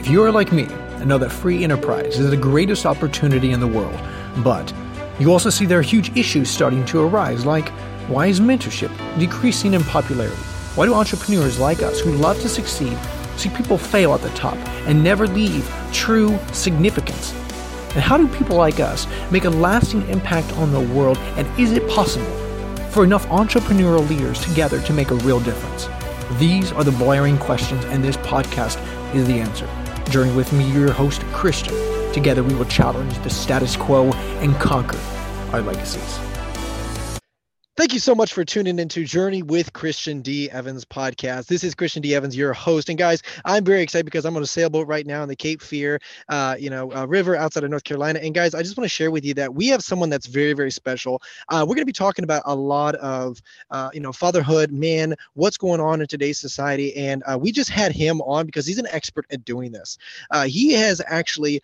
If you are like me and know that free enterprise is the greatest opportunity in the world, but you also see there are huge issues starting to arise, like why is mentorship decreasing in popularity? Why do entrepreneurs like us who love to succeed see people fail at the top and never leave true significance? And how do people like us make a lasting impact on the world? And is it possible for enough entrepreneurial leaders together to make a real difference? These are the blaring questions, and this podcast is the answer. Journey with me, your host, Christian. Together, we will challenge the status quo and conquer our legacies. Thank you so much for tuning into Journey with Christian D. Evans podcast. This is Christian D. Evans, your host. And guys, I'm very excited because I'm on a sailboat right now in the Cape Fear, uh, you know, uh, river outside of North Carolina. And guys, I just want to share with you that we have someone that's very, very special. Uh, we're going to be talking about a lot of, uh, you know, fatherhood, man, what's going on in today's society. And uh, we just had him on because he's an expert at doing this. Uh, he has actually,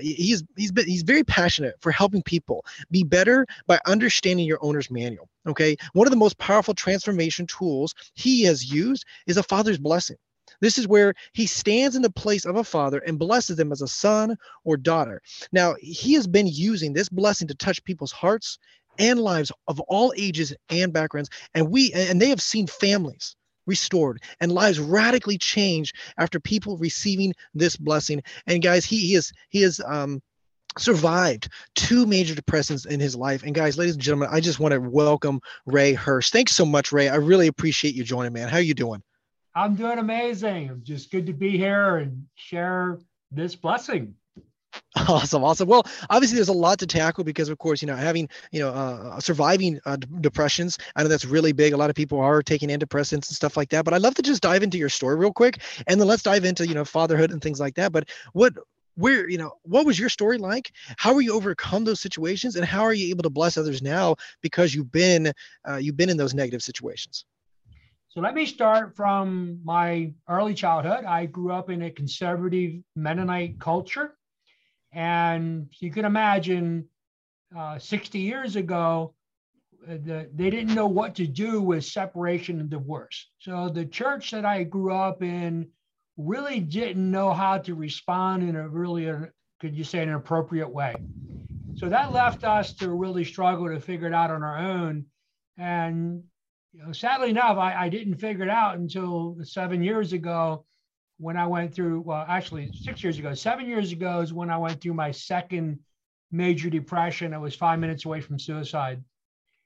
he's he's been, he's very passionate for helping people be better by understanding your owner's manual. Okay. One of the most powerful transformation tools he has used is a father's blessing. This is where he stands in the place of a father and blesses them as a son or daughter. Now, he has been using this blessing to touch people's hearts and lives of all ages and backgrounds. And we and they have seen families restored and lives radically changed after people receiving this blessing. And guys, he, he is he is um survived two major depressions in his life. And guys, ladies and gentlemen, I just want to welcome Ray Hurst. Thanks so much, Ray. I really appreciate you joining, man. How are you doing? I'm doing amazing. Just good to be here and share this blessing. Awesome, awesome. Well, obviously, there's a lot to tackle because, of course, you know, having you know, uh, surviving uh, d- depressions. I know that's really big. A lot of people are taking antidepressants and stuff like that. But I'd love to just dive into your story real quick, and then let's dive into you know fatherhood and things like that. But what where you know what was your story like? How were you overcome those situations and how are you able to bless others now because you've been uh, you've been in those negative situations? So let me start from my early childhood. I grew up in a conservative mennonite culture and you can imagine uh, 60 years ago uh, the, they didn't know what to do with separation and divorce. So the church that i grew up in really didn't know how to respond in a really, could you say, an appropriate way. So that left us to really struggle to figure it out on our own. And you know, sadly enough, I, I didn't figure it out until seven years ago when I went through, well, actually six years ago, seven years ago is when I went through my second major depression. I was five minutes away from suicide.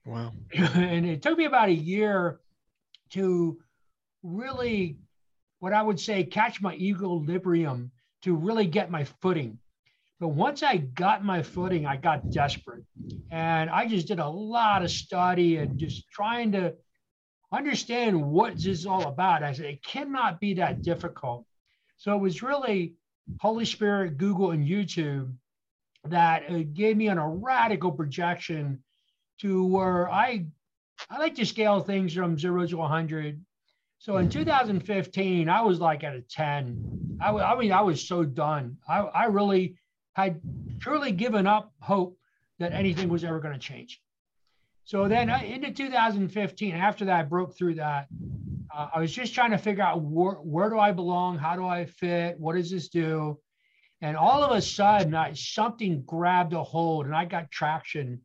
Wow. and it took me about a year to really what I would say, catch my equilibrium to really get my footing. But once I got my footing, I got desperate. And I just did a lot of study and just trying to understand what this is all about. I said, it cannot be that difficult. So it was really Holy Spirit, Google, and YouTube that uh, gave me an, a radical projection to where I I like to scale things from zero to 100 so in 2015, I was like at a 10. I, I mean, I was so done. I, I really had truly given up hope that anything was ever going to change. So then uh, into 2015, after that, I broke through that. Uh, I was just trying to figure out where, where do I belong? How do I fit? What does this do? And all of a sudden, I, something grabbed a hold and I got traction.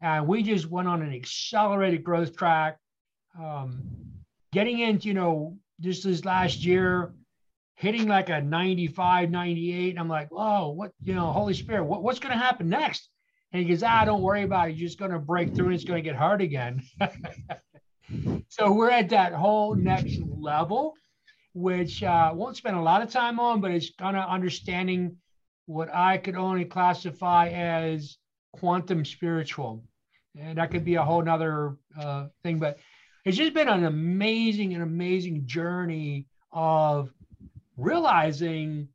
And we just went on an accelerated growth track. Um, getting into, you know, just this last year, hitting like a 95, 98. And I'm like, whoa, what, you know, Holy Spirit, what, what's going to happen next? And he goes, ah, don't worry about it. You're just going to break through and it's going to get hard again. so we're at that whole next level, which uh, won't spend a lot of time on, but it's kind of understanding what I could only classify as quantum spiritual. And that could be a whole nother uh, thing, but it's just been an amazing, an amazing journey of realizing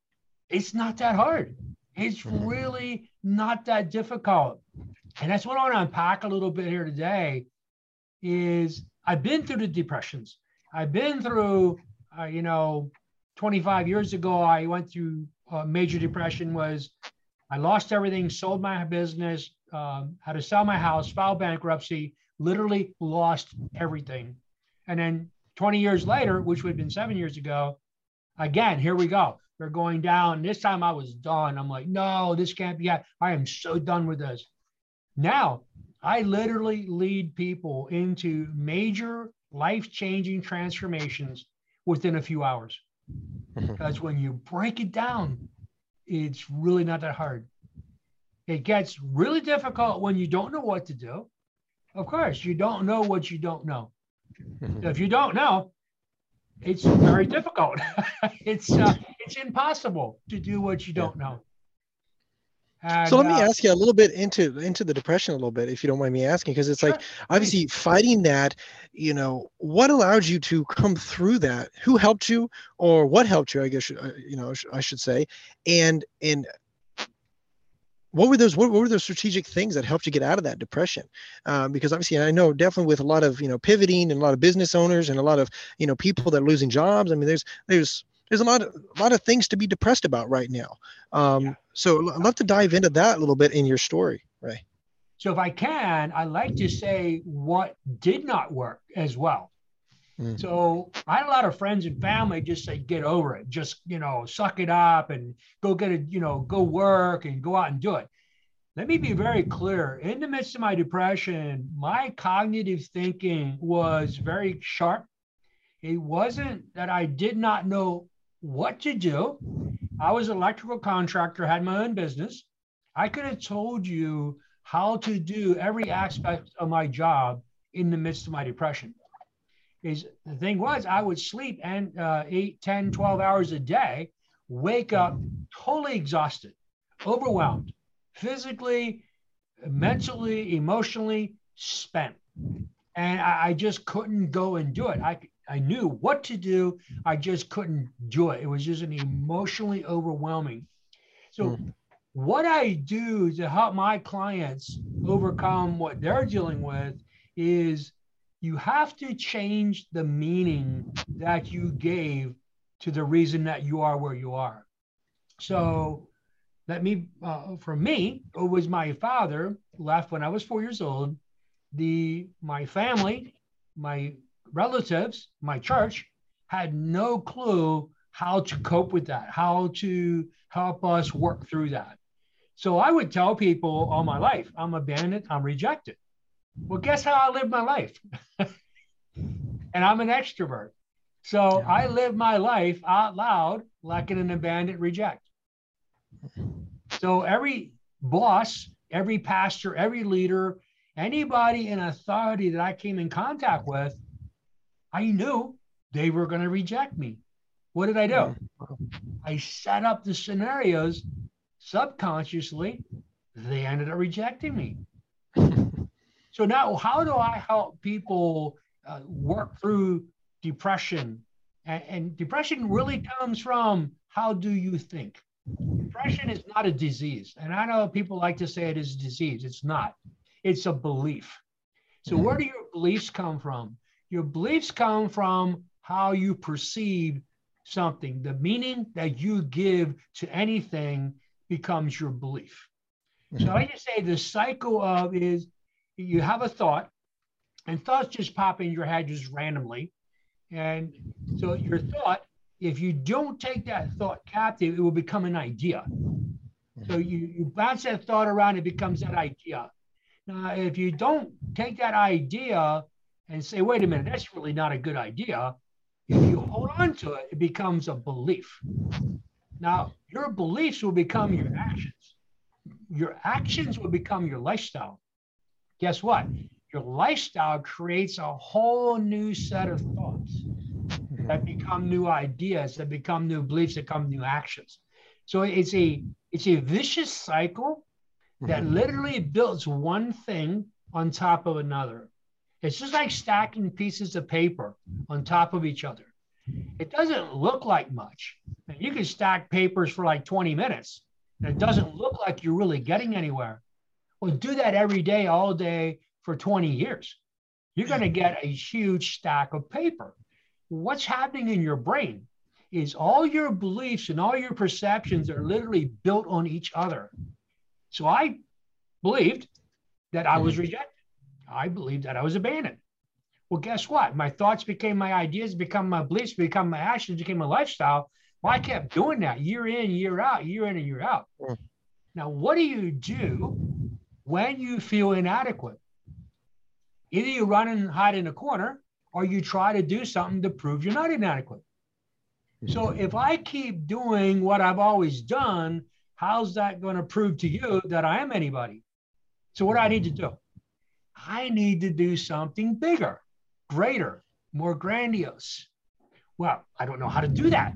it's not that hard. It's mm-hmm. really not that difficult. And that's what I want to unpack a little bit here today is I've been through the depressions. I've been through, uh, you know, 25 years ago, I went through a major depression was I lost everything, sold my business, um, had to sell my house, filed bankruptcy, literally lost everything. And then 20 years later, which would have been seven years ago, again, here we go. they're going down. This time I was done. I'm like, no, this can't be. I am so done with this. Now I literally lead people into major life changing transformations within a few hours. Mm-hmm. because when you break it down, it's really not that hard. It gets really difficult when you don't know what to do. Of course, you don't know what you don't know. if you don't know, it's very difficult. it's uh, it's impossible to do what you don't know. And, so let me uh, ask you a little bit into into the depression a little bit, if you don't mind me asking, because it's sure. like obviously fighting that. You know, what allowed you to come through that? Who helped you, or what helped you? I guess uh, you know I should say, and and what were those what, were those strategic things that helped you get out of that depression um, because obviously i know definitely with a lot of you know pivoting and a lot of business owners and a lot of you know people that are losing jobs i mean there's there's there's a lot of a lot of things to be depressed about right now. Um, yeah. So I'd love to dive into that a little bit in your story, Ray. So if I can, I like to say what did not work as well. Mm-hmm. So I had a lot of friends and family just say, get over it, just you know, suck it up and go get it, you know, go work and go out and do it. Let me be very clear. In the midst of my depression, my cognitive thinking was very sharp. It wasn't that I did not know what to do. I was an electrical contractor, had my own business. I could have told you how to do every aspect of my job in the midst of my depression. Is the thing was I would sleep and uh, 8, 10, 12 hours a day, wake up totally exhausted, overwhelmed, physically, mentally, emotionally spent. And I, I just couldn't go and do it. I I knew what to do. I just couldn't do it. It was just an emotionally overwhelming. So, mm. what I do to help my clients overcome what they're dealing with is you have to change the meaning that you gave to the reason that you are where you are. So, let me, uh, for me, it was my father left when I was four years old. The my family, my relatives, my church, had no clue how to cope with that, how to help us work through that. So I would tell people all my life, I'm abandoned, I'm rejected. Well, guess how I live my life? and I'm an extrovert. So I live my life out loud like an abandoned reject. So every boss, every pastor, every leader, anybody in authority that I came in contact with I knew they were going to reject me. What did I do? I set up the scenarios subconsciously. They ended up rejecting me. So now, how do I help people uh, work through depression? And, and depression really comes from how do you think? Depression is not a disease. And I know people like to say it is a disease. It's not, it's a belief. So, where do your beliefs come from? Your beliefs come from how you perceive something. The meaning that you give to anything becomes your belief. Mm-hmm. So I just say the cycle of is you have a thought, and thoughts just pop in your head just randomly. And so your thought, if you don't take that thought captive, it will become an idea. Mm-hmm. So you, you bounce that thought around, it becomes that idea. Now, if you don't take that idea and say, wait a minute, that's really not a good idea. If you hold on to it, it becomes a belief. Now, your beliefs will become your actions. Your actions will become your lifestyle. Guess what? Your lifestyle creates a whole new set of thoughts that become new ideas, that become new beliefs, that become new actions. So it's a it's a vicious cycle that mm-hmm. literally builds one thing on top of another. It's just like stacking pieces of paper on top of each other. It doesn't look like much. And you can stack papers for like 20 minutes and it doesn't look like you're really getting anywhere. Well, do that every day, all day for 20 years. You're going to get a huge stack of paper. What's happening in your brain is all your beliefs and all your perceptions are literally built on each other. So I believed that I was rejected. I believed that I was abandoned. Well, guess what? My thoughts became my ideas, become my beliefs, become my actions, became my lifestyle. Well, I kept doing that year in, year out, year in and year out. Mm. Now, what do you do when you feel inadequate? Either you run and hide in a corner or you try to do something to prove you're not inadequate. So mm-hmm. if I keep doing what I've always done, how's that going to prove to you that I am anybody? So what do I need to do? I need to do something bigger, greater, more grandiose. Well, I don't know how to do that,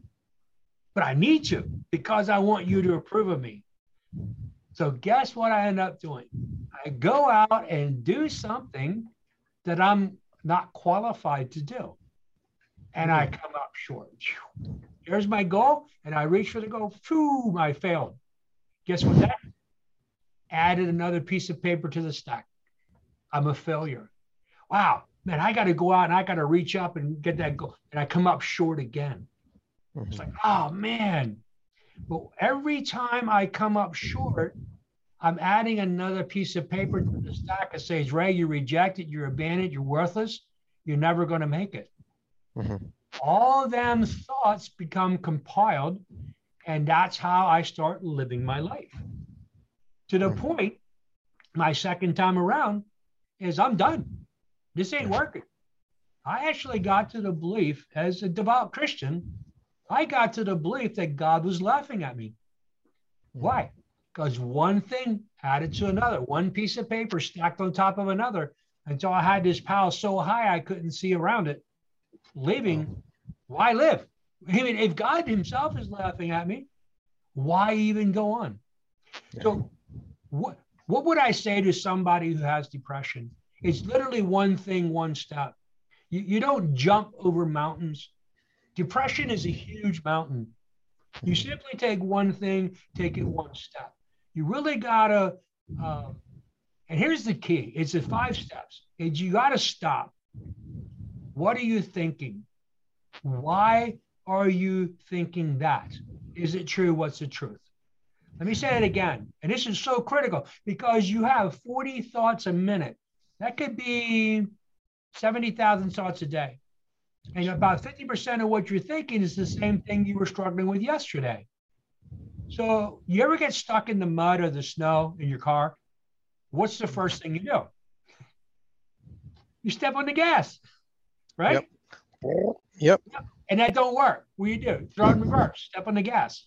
but I need to because I want you to approve of me. So guess what I end up doing? I go out and do something that I'm not qualified to do. And I come up short. Here's my goal. And I reach for the goal. Phew, I failed. Guess what that? Added another piece of paper to the stack. I'm a failure. Wow, man, I got to go out and I got to reach up and get that goal. And I come up short again. Mm-hmm. It's like, oh man. But every time I come up short, I'm adding another piece of paper to the stack that says, Ray, you rejected, you're abandoned, you're worthless, you're never going to make it. Mm-hmm. All them thoughts become compiled, and that's how I start living my life. To the mm-hmm. point, my second time around is I'm done. This ain't working. I actually got to the belief, as a devout Christian, I got to the belief that God was laughing at me. Why? Hmm. because one thing added to another, one piece of paper stacked on top of another until I had this pile so high I couldn't see around it. Living, oh. why live? I mean, if God Himself is laughing at me, why even go on? Yeah. So, what what would I say to somebody who has depression? It's literally one thing, one step. You, you don't jump over mountains. Depression is a huge mountain. You simply take one thing, take it one step. You really gotta, uh, and here's the key: it's the five steps. Is you gotta stop. What are you thinking? Why are you thinking that? Is it true? What's the truth? Let me say it again. And this is so critical because you have 40 thoughts a minute. That could be 70,000 thoughts a day. And about 50% of what you're thinking is the same thing you were struggling with yesterday. So, you ever get stuck in the mud or the snow in your car? What's the first thing you do? You step on the gas, right? Yep. Yep. And that don't work. What do you do? Throw it in reverse. Step on the gas.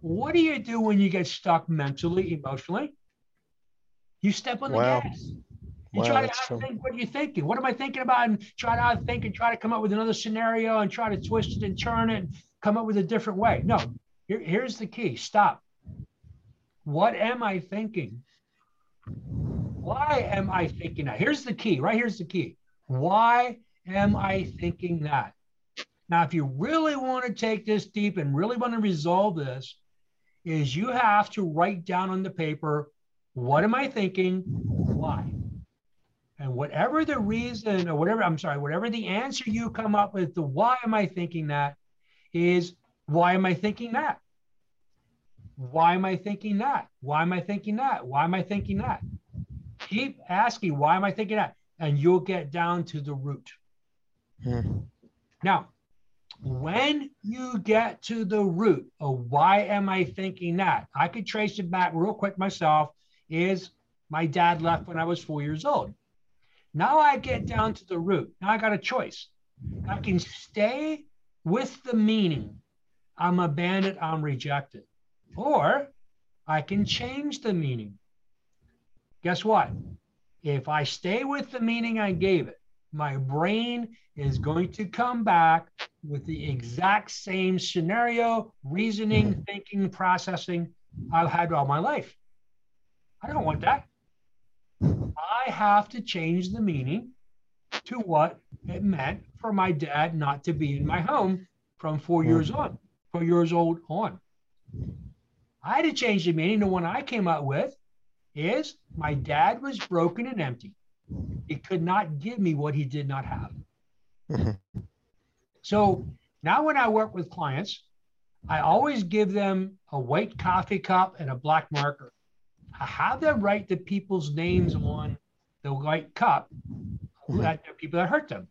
What do you do when you get stuck mentally, emotionally? You step on the wow. gas. You wow, try to outthink what you're thinking. What am I thinking about? And try to outthink and try to come up with another scenario and try to twist it and turn it and come up with a different way. No, here, here's the key stop. What am I thinking? Why am I thinking that? Here's the key, right? Here's the key. Why am I thinking that? Now, if you really want to take this deep and really want to resolve this, is you have to write down on the paper, what am I thinking? Why? And whatever the reason or whatever, I'm sorry, whatever the answer you come up with, the why am I thinking that is why am I thinking that? Why am I thinking that? Why am I thinking that? Why am I thinking that? Keep asking, why am I thinking that? And you'll get down to the root. Hmm. Now, when you get to the root of why am I thinking that, I could trace it back real quick myself. Is my dad left when I was four years old. Now I get down to the root. Now I got a choice. I can stay with the meaning I'm abandoned, I'm rejected. Or I can change the meaning. Guess what? If I stay with the meaning I gave it, my brain is going to come back with the exact same scenario, reasoning, thinking, processing I've had all my life. I don't want that. I have to change the meaning to what it meant for my dad not to be in my home from four hmm. years on four years old on. I had to change the meaning. The one I came up with is my dad was broken and empty. He could not give me what he did not have. So now when I work with clients, I always give them a white coffee cup and a black marker. I have them write the people's names on the white cup mm-hmm. that people that hurt them.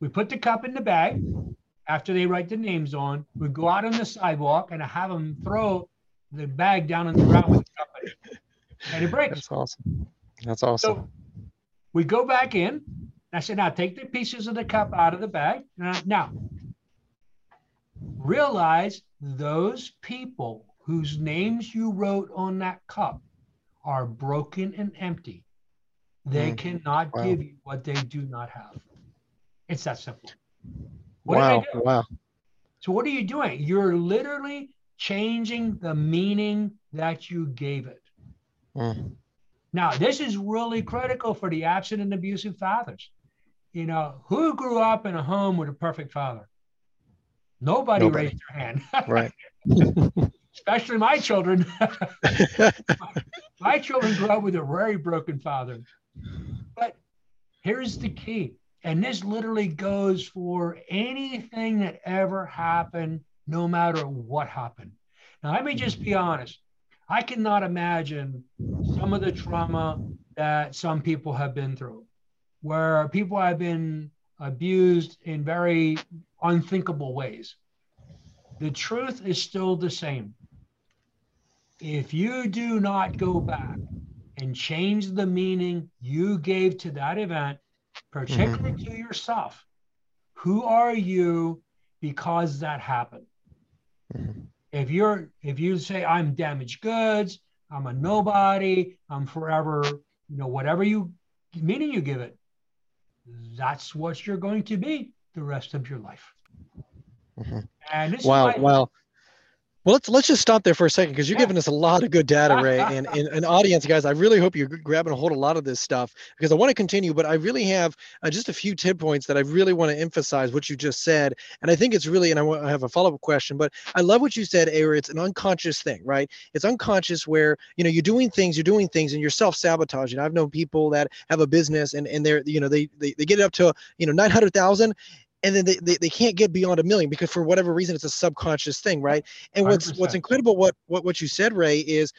We put the cup in the bag after they write the names on, we go out on the sidewalk and I have them throw the bag down on the ground with the cup and it breaks. That's awesome. That's awesome. So we go back in. I said, now take the pieces of the cup out of the bag. Now, realize those people whose names you wrote on that cup are broken and empty. They mm. cannot wow. give you what they do not have. It's that simple. What wow. Wow. So, what are you doing? You're literally changing the meaning that you gave it. Mm. Now, this is really critical for the absent and abusive fathers. You know, who grew up in a home with a perfect father? Nobody, Nobody. raised their hand. right. Especially my children. my children grew up with a very broken father. But here's the key. And this literally goes for anything that ever happened, no matter what happened. Now, let me just be honest. I cannot imagine some of the trauma that some people have been through, where people have been abused in very unthinkable ways. The truth is still the same. If you do not go back and change the meaning you gave to that event, particularly mm-hmm. to yourself, who are you because that happened? Mm-hmm. If you're if you say I'm damaged goods, I'm a nobody, I'm forever, you know, whatever you meaning you give it, that's what you're going to be the rest of your life. Mm-hmm. And wow. Well, let's let's just stop there for a second because you're yeah. giving us a lot of good data, Ray, and, and an audience, guys. I really hope you're grabbing a hold of a lot of this stuff because I want to continue, but I really have uh, just a few tip points that I really want to emphasize what you just said, and I think it's really, and I, want, I have a follow up question, but I love what you said, Aaron. It's an unconscious thing, right? It's unconscious where you know you're doing things, you're doing things, and you're self sabotaging. I've known people that have a business and and they're you know they they, they get it up to you know nine hundred thousand, and then they, they, they can't get beyond a million because for whatever reason it's a subconscious thing right? And what's 100%. what's incredible what, what what you said ray is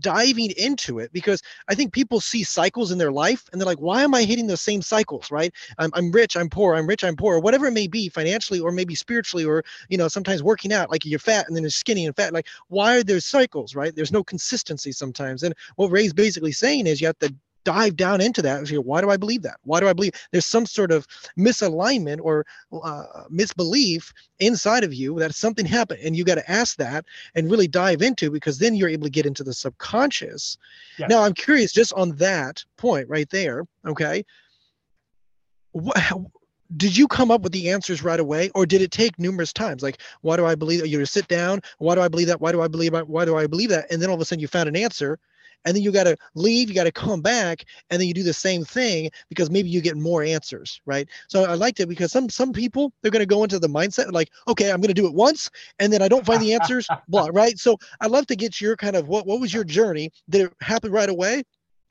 diving into it because i think people see cycles in their life and they're like why am i hitting the same cycles right? I'm, I'm rich i'm poor i'm rich i'm poor or whatever it may be financially or maybe spiritually or you know sometimes working out like you're fat and then you're skinny and fat like why are there cycles right? There's no consistency sometimes. And what ray's basically saying is you have to dive down into that. Why do I believe that? Why do I believe there's some sort of misalignment or uh, misbelief inside of you that something happened? And you got to ask that and really dive into because then you're able to get into the subconscious. Yes. Now, I'm curious just on that point right there. Okay. What, did you come up with the answers right away or did it take numerous times like why do i believe you to sit down why do i believe that why do i believe why do i believe that and then all of a sudden you found an answer and then you got to leave you got to come back and then you do the same thing because maybe you get more answers right? So i liked it because some some people they're going to go into the mindset like okay i'm going to do it once and then i don't find the answers blah right? So i'd love to get your kind of what what was your journey? Did it happen right away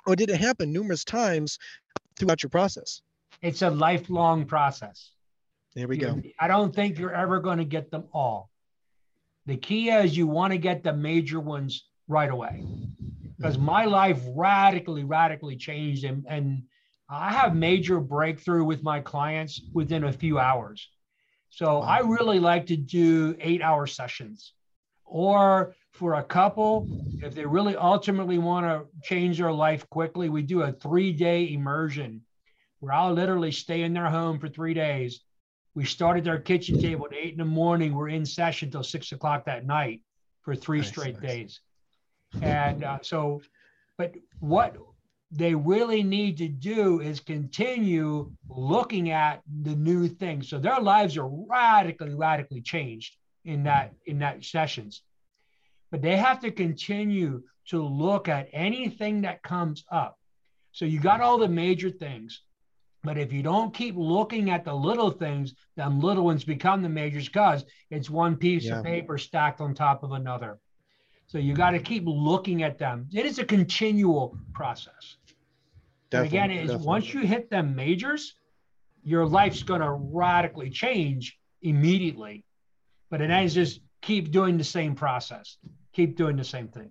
or did it happen numerous times throughout your process? It's a lifelong process. There we go. i don't think you're ever going to get them all. The key is you want to get the major ones right away because mm-hmm. my life radically, radically changed. And, and I have major breakthrough with my clients within a few hours. So I really like to do eight hour sessions. Or for a couple, if they really ultimately want to change their life quickly, we do a three day immersion where I'll literally stay in their home for three days. We start at their kitchen table at eight in the morning. We're in session till six o'clock that night for three nice, straight nice. days. And uh, so, but what they really need to do is continue looking at the new things. So their lives are radically, radically changed in that in that sessions. But they have to continue to look at anything that comes up. So you got all the major things. But if you don't keep looking at the little things, them little ones become the majors because it's one piece yeah. of paper stacked on top of another. So you got to keep looking at them. It is a continual process. Definitely, again, is once you hit them majors, your life's going to radically change immediately. But it is just keep doing the same process, keep doing the same thing.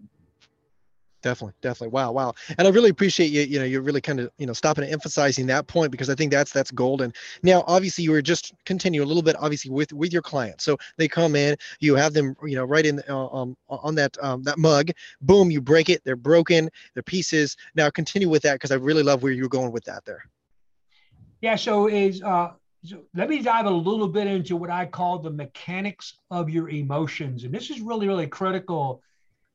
Definitely definitely. Wow wow. And i really appreciate you you know you're really kind of you know stopping and emphasizing that point because i think that's that's golden. Now obviously you were just continue a little bit obviously with with your client so they come in you have them you know right in uh, um, on that um, that mug. Boom you break it. They're broken. They're pieces. Now continue with that because i really love where you're going with that there. Yeah so is uh so let me dive a little bit into what I call the mechanics of your emotions. And this is really, really critical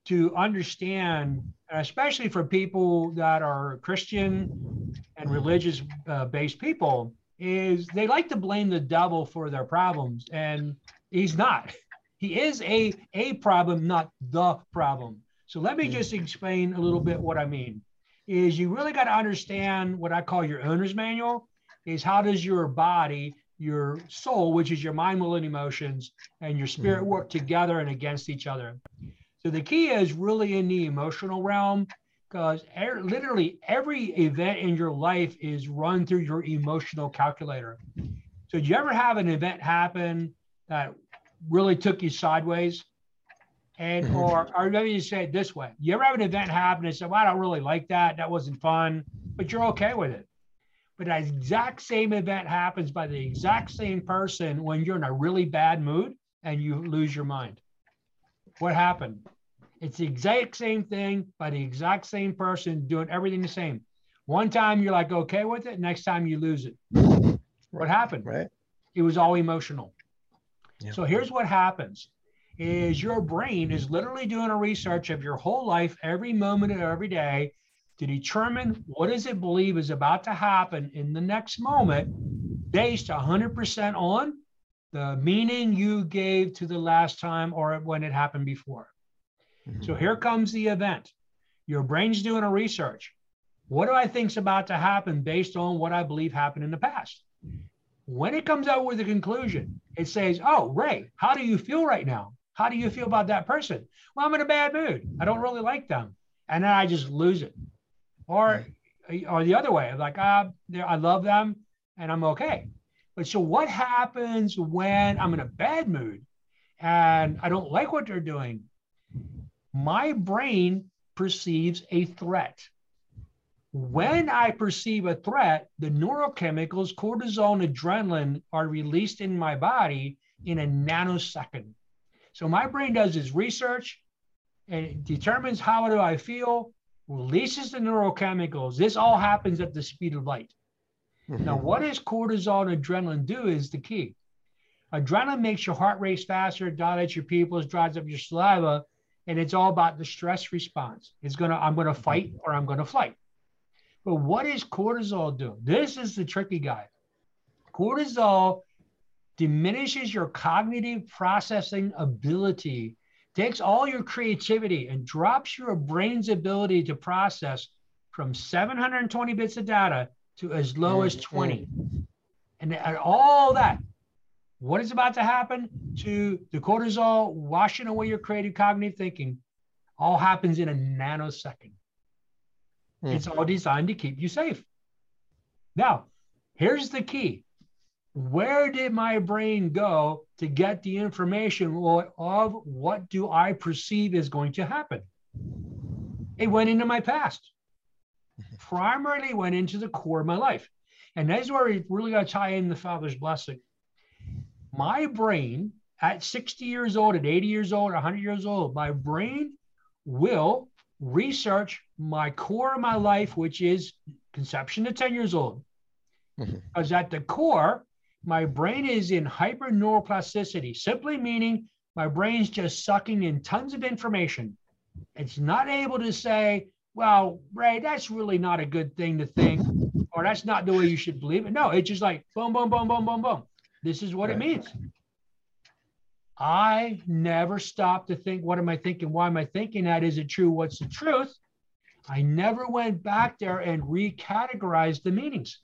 to understand, especially for people that are Christian and religious uh, based people, is they like to blame the devil for their problems, and he's not. He is a a problem, not the problem. So let me just explain a little bit what I mean. Is you really got to understand what I call your owner's manual. Is how does your body, your soul, which is your mind, will, and emotions, and your spirit work together and against each other. So the key is really in the emotional realm because er, literally every event in your life is run through your emotional calculator. So did you ever have an event happen that really took you sideways? And mm-hmm. or or me just say it this way: You ever have an event happen and say, "Well, I don't really like that. That wasn't fun," but you're okay with it. But that exact same event happens by the exact same person when you're in a really bad mood and you lose your mind. What happened? It's the exact same thing by the exact same person doing everything the same. One time you're like okay with it, next time you lose it. What happened? Right. It was all emotional. Yeah. So here's what happens is your brain is literally doing a research of your whole life every moment of every day to determine what does it believe is about to happen in the next moment based 100% on the meaning you gave to the last time or when it happened before. Mm-hmm. So here comes the event. Your brain's doing a research. What do I think's about to happen based on what I believe happened in the past? When it comes out with a conclusion, it says, "Oh, Ray, how do you feel right now? How do you feel about that person?" Well, I'm in a bad mood. I don't really like them, and then I just lose it. Or, or the other way, like, ah, I love them, and I'm okay. But so what happens when I'm in a bad mood and I don't like what they're doing? My brain perceives a threat. When I perceive a threat, the neurochemicals, cortisol and adrenaline, are released in my body in a nanosecond. So my brain does its research and it determines how do I feel, releases the neurochemicals. This all happens at the speed of light. Mm-hmm. Now, what does cortisol and adrenaline do is the key. Adrenaline makes your heart race faster, dilates your pupils, dries up your saliva, and it's all about the stress response. It's gonna, I'm gonna fight or I'm gonna flight. But what is cortisol do? This is the tricky guy. Cortisol diminishes your cognitive processing ability, takes all your creativity and drops your brain's ability to process from 720 bits of data to as low as 20. And, and all that, what is about to happen to the cortisol washing away your creative cognitive thinking all happens in a nanosecond. Mm. It's all designed to keep you safe. Now, here's the key. Where did my brain go to get the information of what do I perceive is going to happen? It went into my past primarily went into the core of my life. And that's where we really got to tie in the Father's blessing. My brain at 60 years old, at 80 years old, 100 years old, my brain will research my core of my life, which is conception to 10 years old. Mm-hmm. Because at the core, my brain is in hyper neuroplasticity, simply meaning my brain's just sucking in tons of information. It's not able to say, well, Ray, that's really not a good thing to think, or that's not the way you should believe it. No, it's just like boom, boom, boom, boom, boom, boom. This is what right. it means. I never stop to think, what am I thinking? Why am I thinking that? Is it true? What's the truth? I never went back there and recategorized the meanings.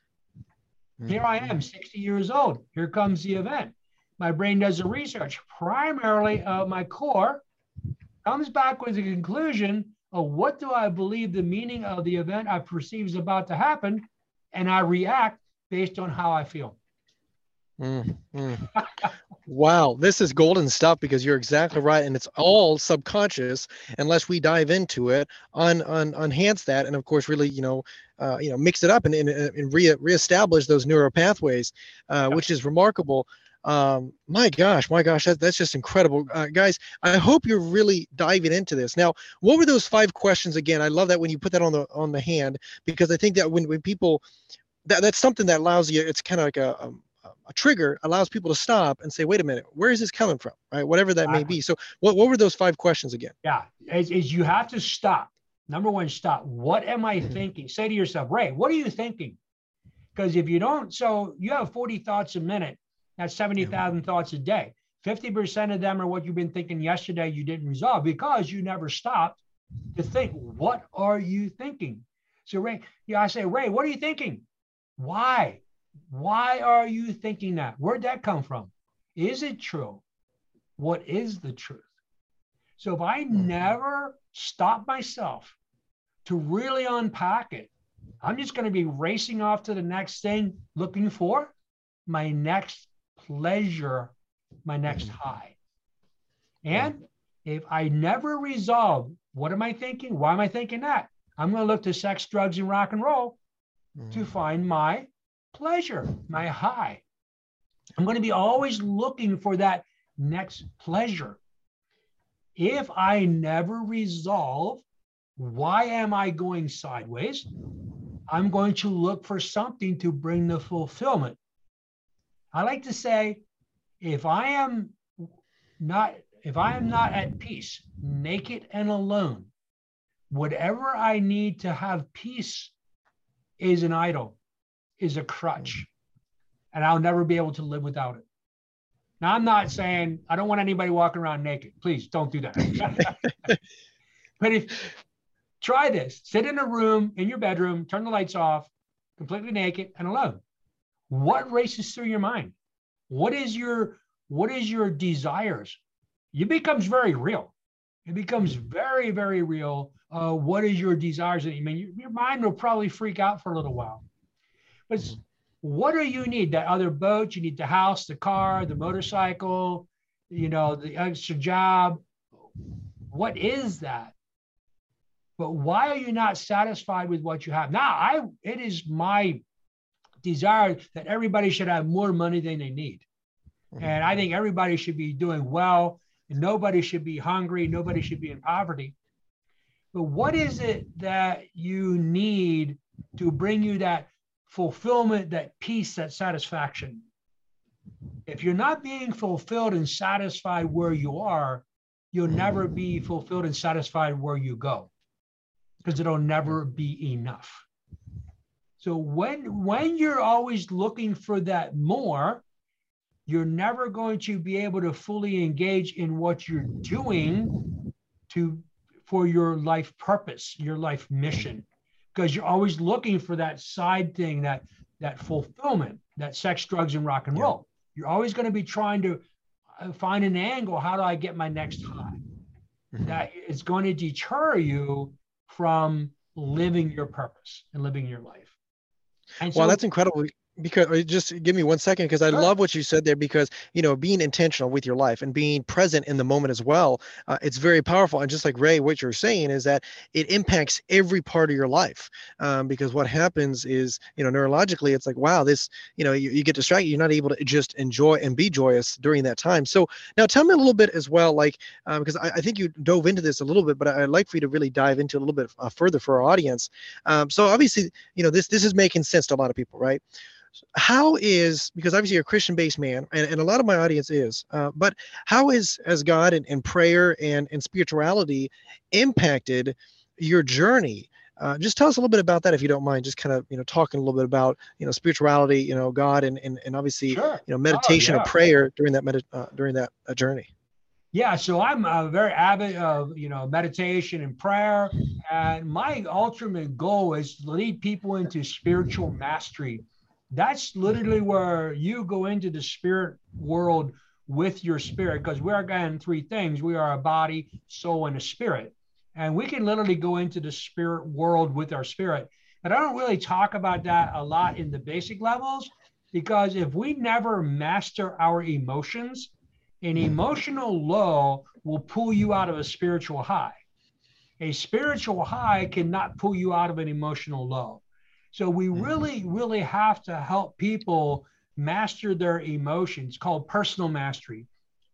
Here I am, mm-hmm. 60 years old. Here comes the event. My brain does the research, primarily of my core, comes back with a conclusion oh, what do I believe the meaning of the event I perceive is about to happen? And I react based on how I feel. Mm, mm. wow, this is golden stuff because you're exactly right, and it's all subconscious unless we dive into it, un, un enhance that, and of course, really, you know, uh, you know, mix it up and, and, and re reestablish those neural pathways, uh, which is remarkable. Um, my gosh, my gosh, that, that's just incredible, uh, guys. I hope you're really diving into this. Now, what were those five questions again? I love that when you put that on the on the hand because I think that when when people that, that's something that allows you it's kind of like a, a, um, a trigger allows people to stop and say, wait a minute, where is this coming from? Right. Whatever that may be. So what, what were those five questions again? Yeah. Is, is you have to stop. Number one, stop. What am I mm-hmm. thinking? Say to yourself, Ray, what are you thinking? Because if you don't, so you have 40 thoughts a minute, that's 70,000 yeah. thoughts a day. 50% of them are what you've been thinking yesterday you didn't resolve because you never stopped to think, what are you thinking? So Ray, yeah, I say, Ray, what are you thinking? Why? Why are you thinking that? Where'd that come from? Is it true? What is the truth? So if I mm-hmm. never stop myself to really unpack it, I'm just going to be racing off to the next thing looking for my next pleasure, my next mm-hmm. high. And if I never resolve what am I thinking? Why am I thinking that? I'm going to look to sex, drugs, and rock and roll to mm-hmm. find my pleasure, my high. I'm going to be always looking for that next pleasure. If I never resolve why am I going sideways, I'm going to look for something to bring the fulfillment. I like to say, if I am not if I am not at peace, naked and alone, whatever I need to have peace is an idol is a crutch, and I'll never be able to live without it. Now, I'm not saying I don't want anybody walking around naked. Please don't do that. but if try this, sit in a room in your bedroom, turn the lights off, completely naked and alone. What races through your mind? What is your what is your desires? It becomes very real. It becomes very, very real. Uh, what is your desires? I mean, your, your mind will probably freak out for a little while. But mm-hmm. what do you need? That other boat? You need the house, the car, the motorcycle, you know, the extra job. What is that? But why are you not satisfied with what you have? Now, I it is my desire that everybody should have more money than they need. Mm-hmm. And I think everybody should be doing well. And nobody should be hungry. Nobody should be in poverty. But what is it that you need to bring you that fulfillment, that peace, that satisfaction. If you're not being fulfilled and satisfied where you are, you'll never be fulfilled and satisfied where you go because it'll never be enough. So when when you're always looking for that more, you're never going to be able to fully engage in what you're doing to for your life purpose, your life mission because you're always looking for that side thing, that that fulfillment, that sex, drugs, and rock and roll. You're always going to be trying to uh, find an angle. How do I get my next high? Mm-hmm. That is going to deter you from living your purpose and living your life. And so, well, that's incredible because uh, just give me one second because i sure. love what you said there because you know being intentional with your life and being present in the moment as well uh, it's very powerful. And just like ray what you're saying is that it impacts every part of your life um, because what happens is you know neurologically it's like wow this you know you, you get distracted you're not able to just enjoy and be joyous during that time. So now tell me a little bit as well like um, because I, I, think you dove into this a little bit but i'd like for you to really dive into a little bit uh, further for our audience. Um, so obviously you know this this is making sense to a lot of people right how is because obviously you're a christian based man and, and a lot of my audience is uh, but how is as god and, and prayer and, and spirituality impacted your journey uh, just tell us a little bit about that if you don't mind just kind of you know talking a little bit about you know spirituality you know god and and, and obviously sure. you know meditation oh, yeah. and prayer during that med- uh, during that uh, journey yeah so i'm a very avid of you know meditation and prayer and my ultimate goal is to lead people into spiritual mastery that's literally where you go into the spirit world with your spirit because we're again three things we are a body soul and a spirit and we can literally go into the spirit world with our spirit but i don't really talk about that a lot in the basic levels Because if we never master our emotions, an emotional low will pull you out of a spiritual high. A spiritual high cannot pull you out of an emotional low. So we mm-hmm. really, really have to help people master their emotions, called personal mastery.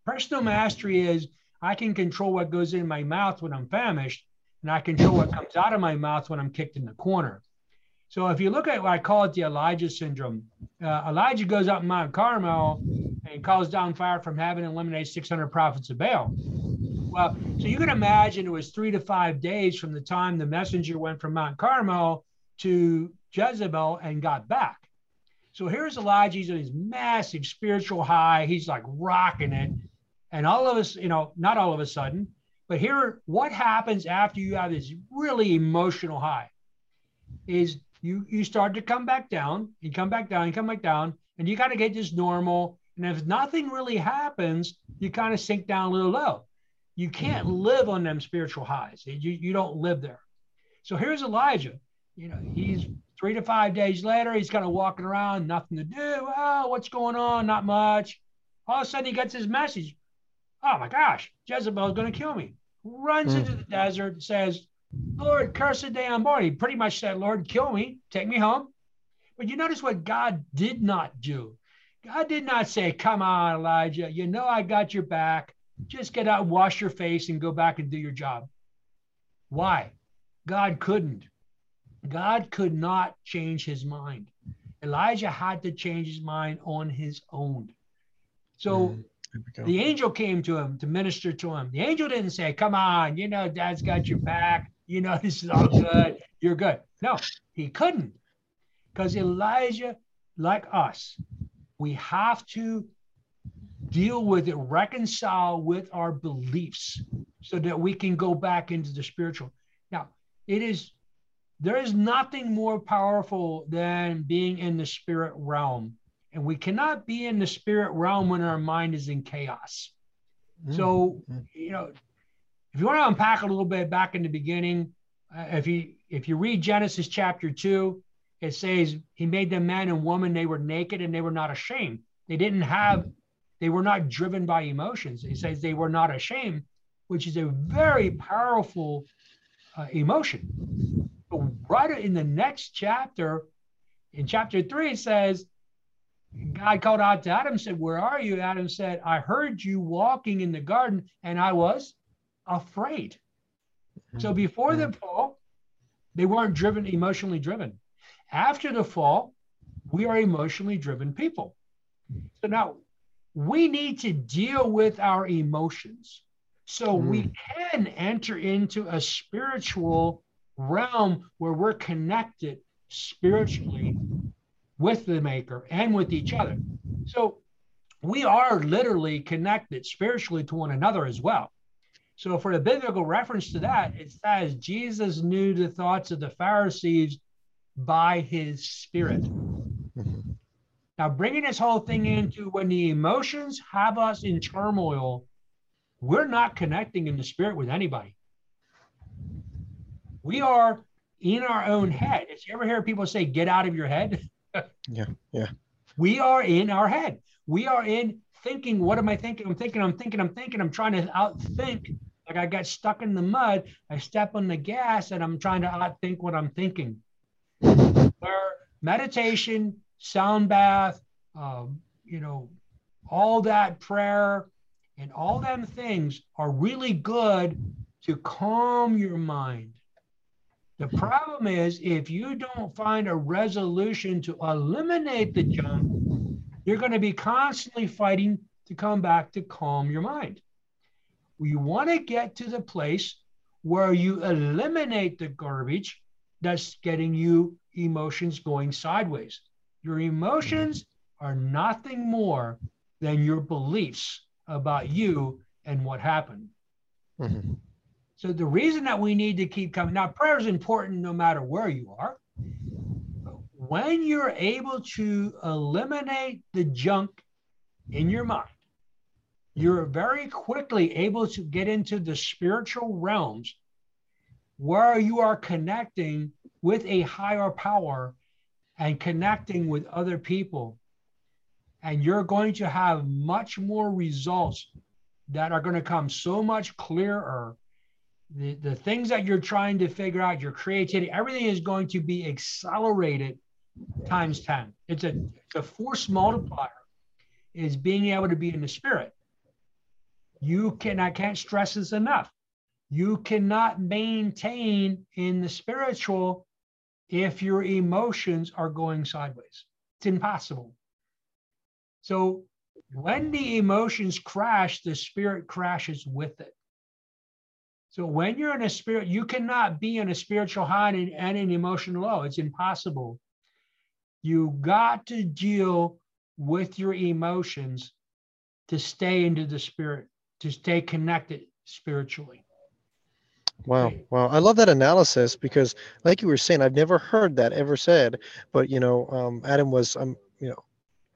Personal mm-hmm. mastery is I can control what goes in my mouth when I'm famished, and I control what comes out of my mouth when I'm kicked in the corner. So if you look at what I call it the Elijah syndrome, uh, Elijah goes up Mount Carmel and calls down fire from heaven and eliminates 600 prophets of Baal. Well, so you can imagine it was three to five days from the time the messenger went from Mount Carmel to Jezebel and got back. So here's Elijah. He's on his massive spiritual high. He's like rocking it. And all of us, you know, not all of a sudden, but here, what happens after you have this really emotional high is you you start to come back down, you come back down, you come back down, and you got to get this normal. And if nothing really happens, you kind of sink down a little low. You can't live on them spiritual highs. You, you don't live there. So here's Elijah. You know, he's three to five days later, he's kind of walking around, nothing to do. Oh, what's going on? Not much. All of a sudden, he gets his message oh my gosh, Jezebel is going to kill me. Runs mm. into the desert, says, Lord, curse the day I'm born. He pretty much said, Lord, kill me, take me home. But you notice what God did not do. God did not say, Come on, Elijah, you know I got your back. Just get out, wash your face, and go back and do your job. Why? God couldn't. God could not change his mind. Elijah had to change his mind on his own. So mm. The angel came to him to minister to him. The angel didn't say, Come on, you know, dad's got your back. You know, this is all good. You're good. No, he couldn't. Because Elijah, like us, we have to deal with it, reconcile with our beliefs so that we can go back into the spiritual. Now, it is, there is nothing more powerful than being in the spirit realm and we cannot be in the spirit realm when our mind is in chaos. Mm-hmm. So, you know, if you want to unpack a little bit back in the beginning, uh, if you if you read Genesis chapter two, it says he made them man and woman. They were naked and they were not ashamed. They didn't have, they were not driven by emotions. He says they were not ashamed, which is a very powerful uh, emotion. Right in the next chapter, in chapter three, it says God called out to Adam, said, Where are you? Adam said, I heard you walking in the garden and I was afraid. So mm-hmm. before the mm-hmm. fall, they weren't driven, emotionally driven. After the fall, we are emotionally driven people. So now we need to deal with our emotions so mm. we can enter into a spiritual realm where we're connected spiritually with the maker and with each other. So we are literally connected spiritually to one another as well. So for the biblical reference to that, it says Jesus knew the thoughts of the Pharisees by his spirit. Mm-hmm. Now, bringing this whole thing into when the emotions have us in turmoil, we're not connecting in the spirit with anybody. We are in our own head. If you ever hear people say, get out of your head? yeah, yeah. We are in our head. We are in thinking, what am I thinking? I'm thinking, I'm thinking, I'm thinking, I'm trying to outthink. Like I got stuck in the mud, I step on the gas and I'm trying to outthink what I'm thinking. Where meditation, sound bath, um, you know, all that prayer and all them things are really good to calm your mind the problem is if you don't find a resolution to eliminate the junk, you're going to be constantly fighting to come back to calm your mind. You want to get to the place where you eliminate the garbage that's getting you emotions going sideways. Your emotions are nothing more than your beliefs about you and what happened. Mm-hmm. So the reason that we need to keep coming now, prayer is important no matter where you are. When you're able to eliminate the junk in your mind, you're very quickly able to get into the spiritual realms where you are connecting with a higher power and connecting with other people and you're going to have much more results that are going to come so much clearer. The, the things that you're trying to figure out, your creativity, everything is going to be accelerated times 10. It's a, the force multiplier is being able to be in the spirit. You can, I can't stress this enough. You cannot maintain in the spiritual if your emotions are going sideways. It's impossible. So when the emotions crash, the spirit crashes with it. So when you're in a spirit, you cannot be in a spiritual high and, and an emotional low. It's impossible. You got to deal with your emotions to stay into the spirit, to stay connected spiritually. Wow, wow! I love that analysis because, like you were saying, I've never heard that ever said. But you know, um, Adam was, um, you know,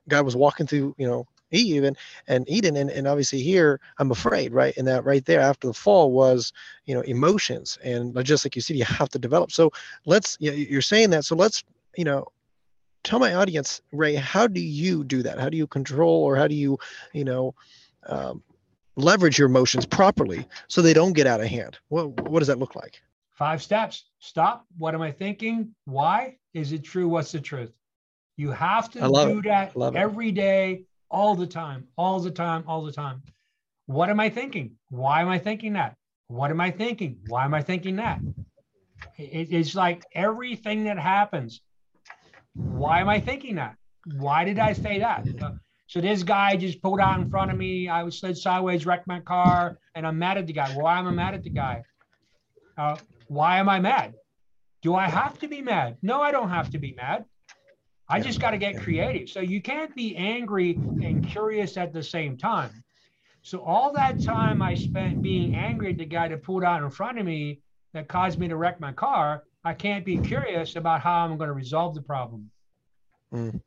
God was walking through, you know, Eve and and Eden, and, and obviously here I'm afraid, right? And that right there after the fall was, you know, emotions, and just like you said, you have to develop. So let's, you're saying that, so let's, you know, tell my audience, Ray, how do you do that? How do you control, or how do you, you know, um, leverage your emotions properly so they don't get out of hand? What what does that look like? Five steps. Stop. What am I thinking? Why? Is it true? What's the truth? You have to do it. that every day, all the time, all the time, all the time. What am I thinking? Why am I thinking that? What am I thinking? Why am I thinking that? It, it's like everything that happens. Why am I thinking that? Why did I say that? So this guy just pulled out in front of me. I was slid sideways, wrecked my car, and I'm mad at the guy. Why am I mad at the guy? Uh, why am I mad? Do I have to be mad? No, I don't have to be mad. I just got to get creative. So you can't be angry and curious at the same time. So all that time I spent being angry at the guy that pulled out in front of me that caused me to wreck my car, I can't be curious about how I'm going to resolve the problem. Mm.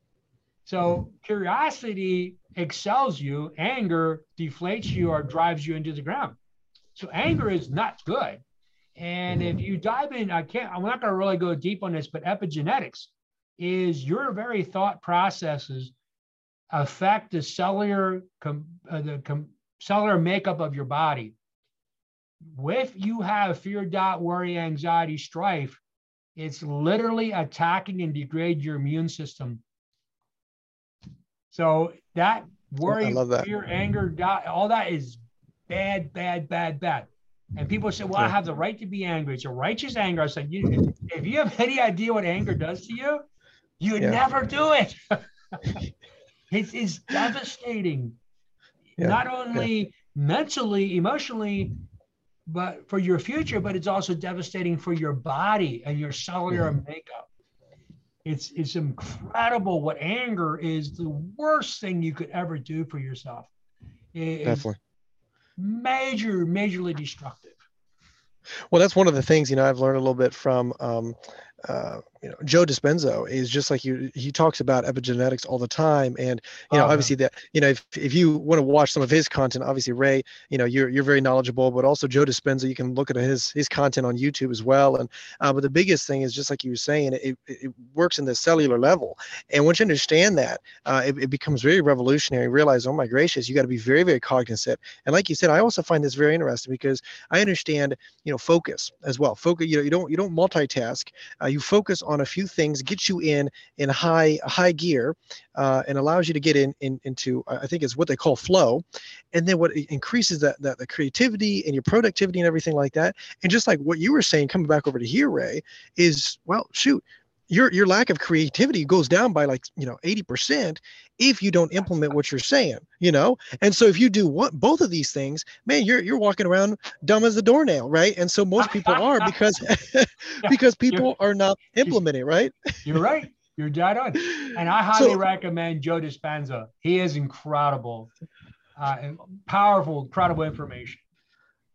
So curiosity excels you, anger deflates you or drives you into the ground. So anger is not good. And if you dive in, I can't, I'm not going to really go deep on this, but epigenetics is your very thought processes affect the cellular, com, uh, the com, cellular makeup of your body. If you have fear, doubt, worry, anxiety, strife, it's literally attacking and degrade your immune system so that worry, that. fear, anger, doubt, all that is bad, bad, bad, bad. And people say, well, I have the right to be angry. It's a righteous anger. I said, you, if you have any idea what anger does to you, you yeah. never do it. it is devastating, yeah. not only yeah. mentally, emotionally, but for your future, but it's also devastating for your body and your cellular makeup. It's it's incredible what anger is the worst thing you could ever do for yourself. It's Definitely. Major, majorly destructive. Well, that's one of the things you know I've learned a little bit from um, uh, you know Joe Dispenza is just like you he talks about epigenetics all the time. And you know uh-huh. obviously that you know if, if you want to watch some of his content obviously Ray you know you're you're very knowledgeable but also Joe Dispenza you can look at his his content on YouTube as well. And uh, but the biggest thing is just like you were saying it, it works in the cellular level. And once you understand that uh, it, it becomes very revolutionary. Realize oh my gracious you got to be very very cognizant. And like you said I also find this very interesting because I understand you know focus as well. Focus you know you don't you don't multitask. Uh, you focus on a few things, gets you in in high high gear, uh, and allows you to get in, in into I think is what they call flow, and then what increases that, that the creativity and your productivity and everything like that. And just like what you were saying, coming back over to here, Ray, is well, shoot, your your lack of creativity goes down by like you know 80% if you don't implement what you're saying you know? And so if you do what both of these things man you're you're walking around dumb as a doornail right? And so most people are because because people are not implementing right? You're right. You're dead on. And i highly so, recommend joe dispenza. He is incredible uh, powerful incredible information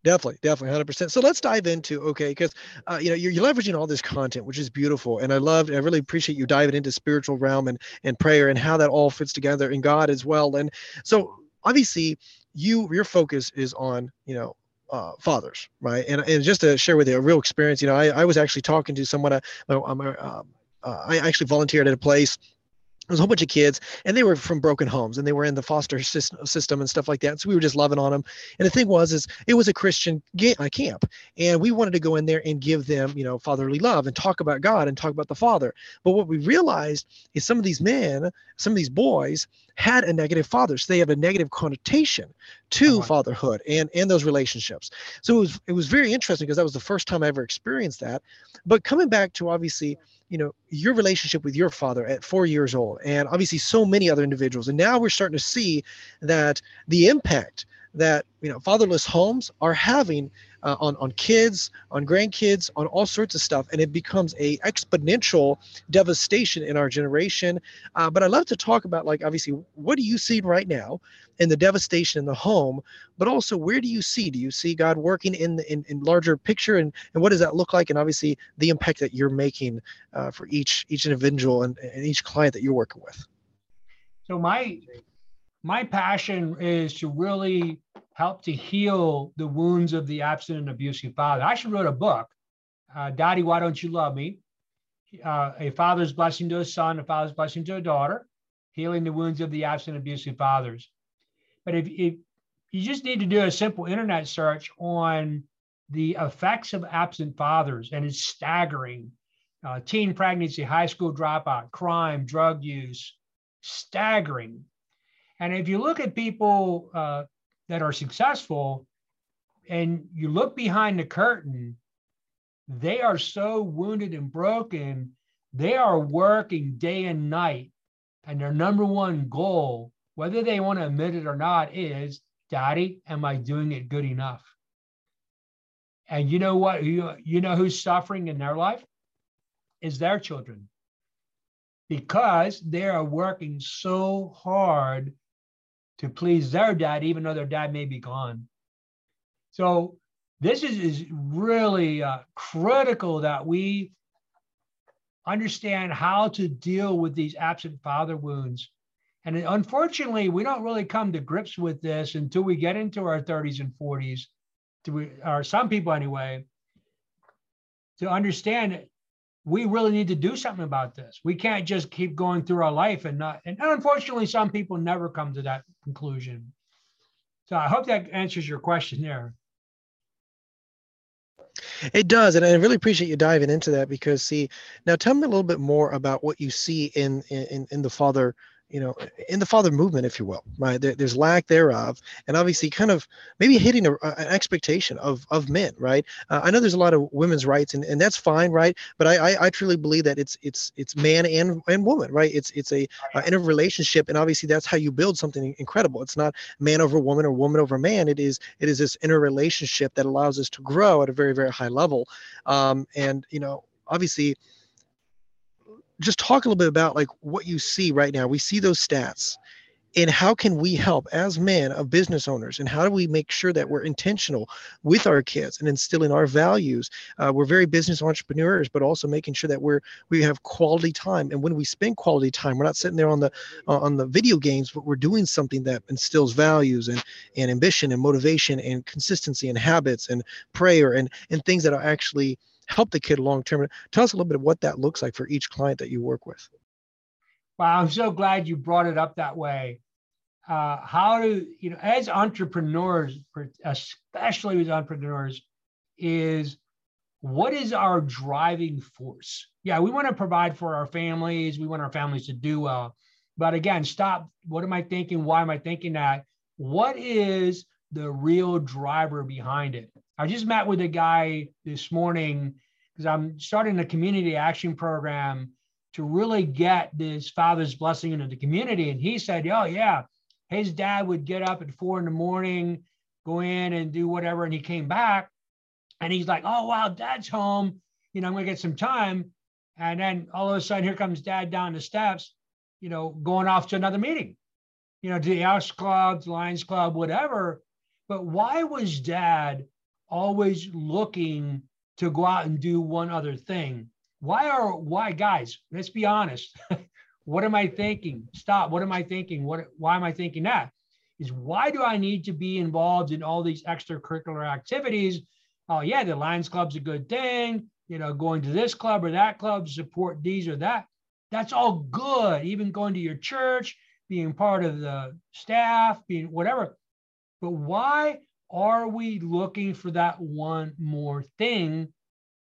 Definitely, definitely, 100%. So let's dive into okay, because uh, you know you're, you're, leveraging all this content, which is beautiful, and I love, I really appreciate you diving into spiritual realm and and prayer and how that all fits together in God as well. And so obviously, you your focus is on you know uh, fathers, right? And and just to share with you a real experience, you know, I, I was actually talking to someone. Uh, I'm, uh, uh, I actually volunteered at a place was a whole bunch of kids and they were from broken homes and they were in the foster system and stuff like that so we were just loving on them and the thing was is it was a christian camp and we wanted to go in there and give them you know fatherly love and talk about god and talk about the father. But what we realized is some of these men some of these boys had a negative father so they have a negative connotation to uh-huh. fatherhood and and those relationships so it was it was very interesting because that was the first time i ever experienced that but coming back to obviously you know your relationship with your father at four years old and obviously so many other individuals and now we're starting to see that the impact that you know fatherless homes are having uh, on on kids on grandkids on all sorts of stuff and it becomes a exponential devastation in our generation. Uh, but i love to talk about like obviously what do you see right now in the devastation in the home but also where do you see? Do you see god working in the in, in larger picture and, and what does that look like and obviously the impact that you're making uh, for each each individual and, and each client that you're working with? So my my passion is to really help to heal the wounds of the absent and abusive father. I actually wrote a book, uh, Daddy, Why Don't You Love Me? Uh, a father's blessing to a son, a father's blessing to a daughter, healing the wounds of the absent and abusive fathers. But if, if you just need to do a simple internet search on the effects of absent fathers, and it's staggering. Uh, teen pregnancy, high school dropout, crime, drug use, staggering. And if you look at people uh, that are successful and you look behind the curtain, they are so wounded and broken. They are working day and night. And their number one goal, whether they want to admit it or not, is Daddy, am I doing it good enough? And you know what? You, you know who's suffering in their life? Is their children. Because they are working so hard to please their dad, even though their dad may be gone. So this is, is really uh, critical that we understand how to deal with these absent father wounds. And unfortunately, we don't really come to grips with this until we get into our 30s and 40s, to, or some people anyway, to understand we really need to do something about this. We can't just keep going through our life and not, and unfortunately, some people never come to that conclusion. So I hope that answers your question there. It does, and I really appreciate you diving into that because, see, now tell me a little bit more about what you see in in in the father you know, in the father movement, if you will, right? There, there's lack thereof, and obviously, kind of maybe hitting a, an expectation of of men, right? Uh, I know there's a lot of women's rights, and, and that's fine, right? But I, I, I truly believe that it's it's it's man and and woman, right? It's it's a uh, interrelationship, and obviously that's how you build something incredible. It's not man over woman or woman over man. It is it is this interrelationship that allows us to grow at a very very high level, um, and you know, obviously just talk a little bit about like what you see right now. We see those stats. And how can we help as men of business owners? And how do we make sure that we're intentional with our kids and instilling our values? Uh, we're very business entrepreneurs but also making sure that we're we have quality time. And when we spend quality time we're not sitting there on the uh, on the video games but we're doing something that instills values and and ambition and motivation and consistency and habits and prayer and and things that are actually help the kid long term. Tell us a little bit of what that looks like for each client that you work with. Wow, I'm so glad you brought it up that way. Uh, how do you know, as entrepreneurs, especially as entrepreneurs, is what is our driving force? Yeah, we want to provide for our families. We want our families to do well. But again, stop. What am I thinking? Why am I thinking that? What is the real driver behind it? I just met with a guy this morning because I'm starting a community action program to really get this father's blessing into the community. And he said, Oh, yeah, his dad would get up at four in the morning, go in and do whatever. And he came back and he's like, Oh, wow, dad's home. You know, I'm going to get some time. And then all of a sudden, here comes dad down the steps, you know, going off to another meeting, you know, to the House Club, the Lions Club, whatever. But why was dad always looking to go out and do one other thing. Why are why guys? Let's be honest. what am I thinking? Stop. What am I thinking? What why am I thinking that? Is why do I need to be involved in all these extracurricular activities? Oh yeah, the Lions Club's a good thing. You know, going to this club or that club, support these or that. That's all good. Even going to your church, being part of the staff, being whatever. But why are we looking for that one more thing?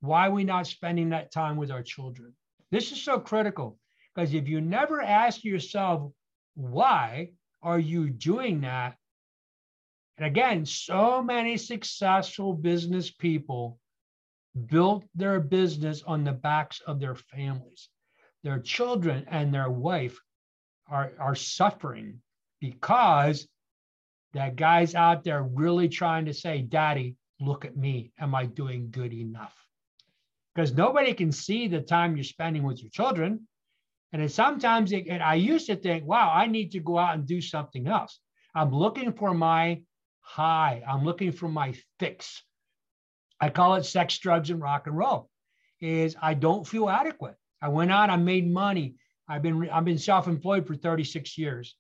Why are we not spending that time with our children? This is so critical because if you never ask yourself, why are you doing that? And again, so many successful business people built their business on the backs of their families. Their children and their wife are, are suffering because that guy's out there really trying to say, Daddy, look at me. Am I doing good enough? Because nobody can see the time you're spending with your children. And sometimes it, and I used to think, wow, I need to go out and do something else. I'm looking for my high. I'm looking for my fix. I call it sex, drugs, and rock and roll. Is I don't feel adequate. I went out, I made money. I've been I've been self-employed for 36 years,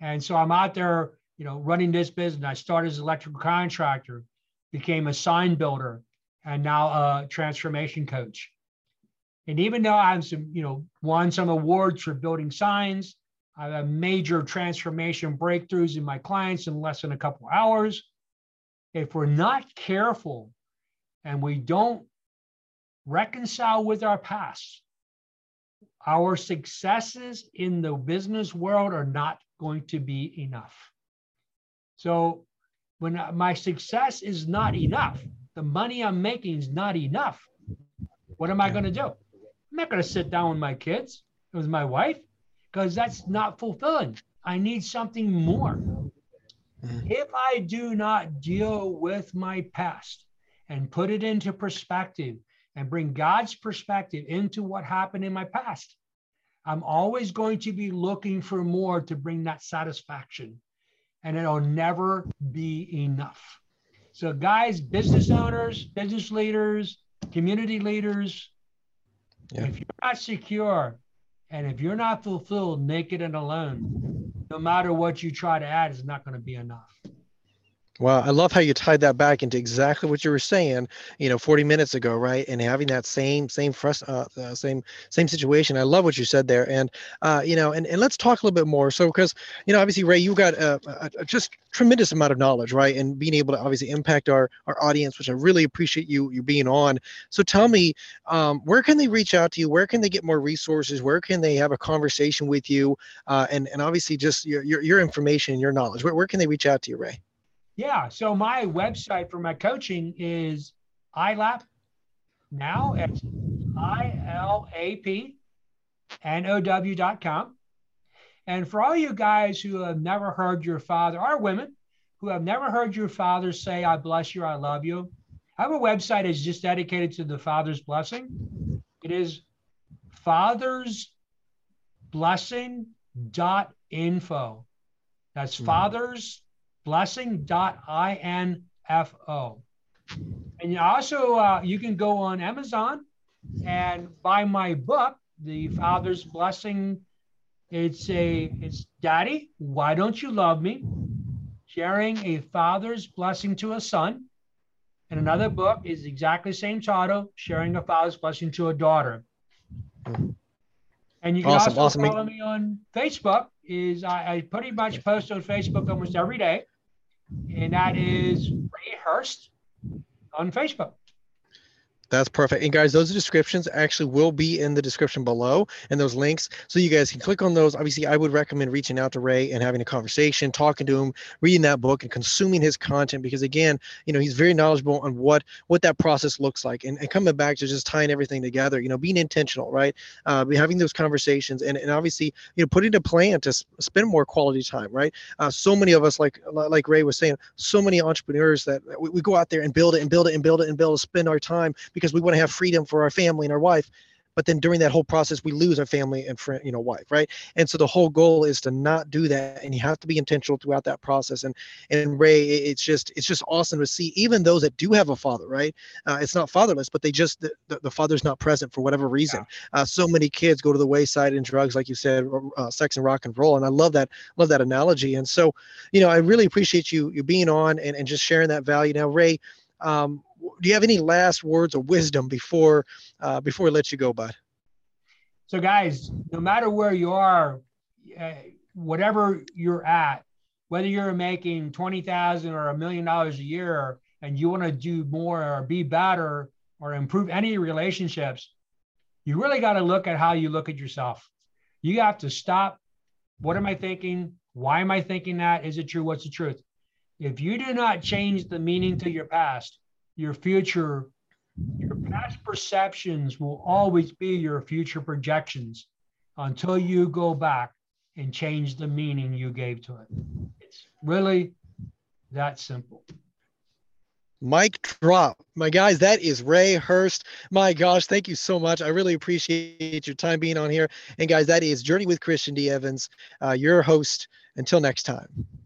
and so I'm out there, you know, running this business. I started as an electrical contractor, became a sign builder, and now a transformation coach. And even though I've some, you know, won some awards for building signs, I have major transformation breakthroughs in my clients in less than a couple hours. If we're not careful and we don't reconcile with our past, our successes in the business world are not going to be enough. So when my success is not enough, the money I'm making is not enough. What am I going to do? I'm not going to sit down with my kids, with my wife, because that's not fulfilling. I need something more. Mm-hmm. If I do not deal with my past and put it into perspective and bring God's perspective into what happened in my past. I'm always going to be looking for more to bring that satisfaction, and it'll never be enough. So, guys, business owners, business leaders, community leaders, yeah. if you're not secure and if you're not fulfilled, naked and alone, no matter what you try to add, is not going to be enough. Well, I love how you tied that back into exactly what you were saying, you know, 40 minutes ago, right? And having that same, same, frust- uh, uh, same, same situation. I love what you said there, and uh, you know, and, and let's talk a little bit more. So, because you know, obviously, Ray, you've got a, a, a, just tremendous amount of knowledge, right? And being able to obviously impact our our audience, which I really appreciate you you being on. So, tell me, um, where can they reach out to you? Where can they get more resources? Where can they have a conversation with you? Uh, and and obviously, just your your, your information, and your knowledge. Where, where can they reach out to you, Ray? Yeah. So my website for my coaching is ILAP now. It's I L A P N O W.com. And for all you guys who have never heard your father, or women who have never heard your father say, I bless you, I love you, I have a website that's just dedicated to the Father's blessing. It is Fathers fathersblessing.info. That's mm-hmm. fathers blessing.info. And you also uh, you can go on Amazon and buy my book, The Father's Blessing. It's a it's Daddy, why don't you love me? Sharing a father's blessing to a son. And another book is exactly the same title, Sharing a Father's Blessing to a Daughter. And you can awesome, also awesome. follow me on Facebook. Is I, I pretty much post on Facebook almost every day and that is Ray Hurst on Facebook. That's perfect. And guys, those descriptions actually will be in the description below and those links. So you guys can click on those. Obviously, I would recommend reaching out to Ray and having a conversation, talking to him, reading that book and consuming his content because again, you know, he's very knowledgeable on what what that process looks like. And, and coming back to just tying everything together, you know, being intentional, right? Uh, having those conversations and, and obviously, you know, putting a plan to spend more quality time, right? Uh, so many of us, like like Ray was saying, so many entrepreneurs that we, we go out there and build it and build it and build it and build it, spend our time because because we want to have freedom for our family and our wife but then during that whole process we lose our family and friend you know wife right? And so the whole goal is to not do that and you have to be intentional throughout that process. And and ray it's just it's just awesome to see even those that do have a father right? Uh, it's not fatherless but they just the, the, the, father's not present for whatever reason. Yeah. uh, so many kids go to the wayside in drugs like you said uh, sex and rock and roll and i love that love that analogy. And so you know i really appreciate you you being on and, and just sharing that value. Now ray um, do you have any last words of wisdom before uh, before we let you go, bud? So, guys, no matter where you are, uh, whatever you're at, whether you're making twenty thousand or a million dollars a year, and you want to do more or be better or improve any relationships, you really got to look at how you look at yourself. You have to stop. What am I thinking? Why am I thinking that? Is it true? What's the truth? If you do not change the meaning to your past, your future, your past perceptions will always be your future projections until you go back and change the meaning you gave to it. It's really that simple. Mic drop. My guys, that is Ray Hurst. My gosh, thank you so much. I really appreciate your time being on here. And guys, that is Journey with Christian D. Evans, uh, your host. Until next time.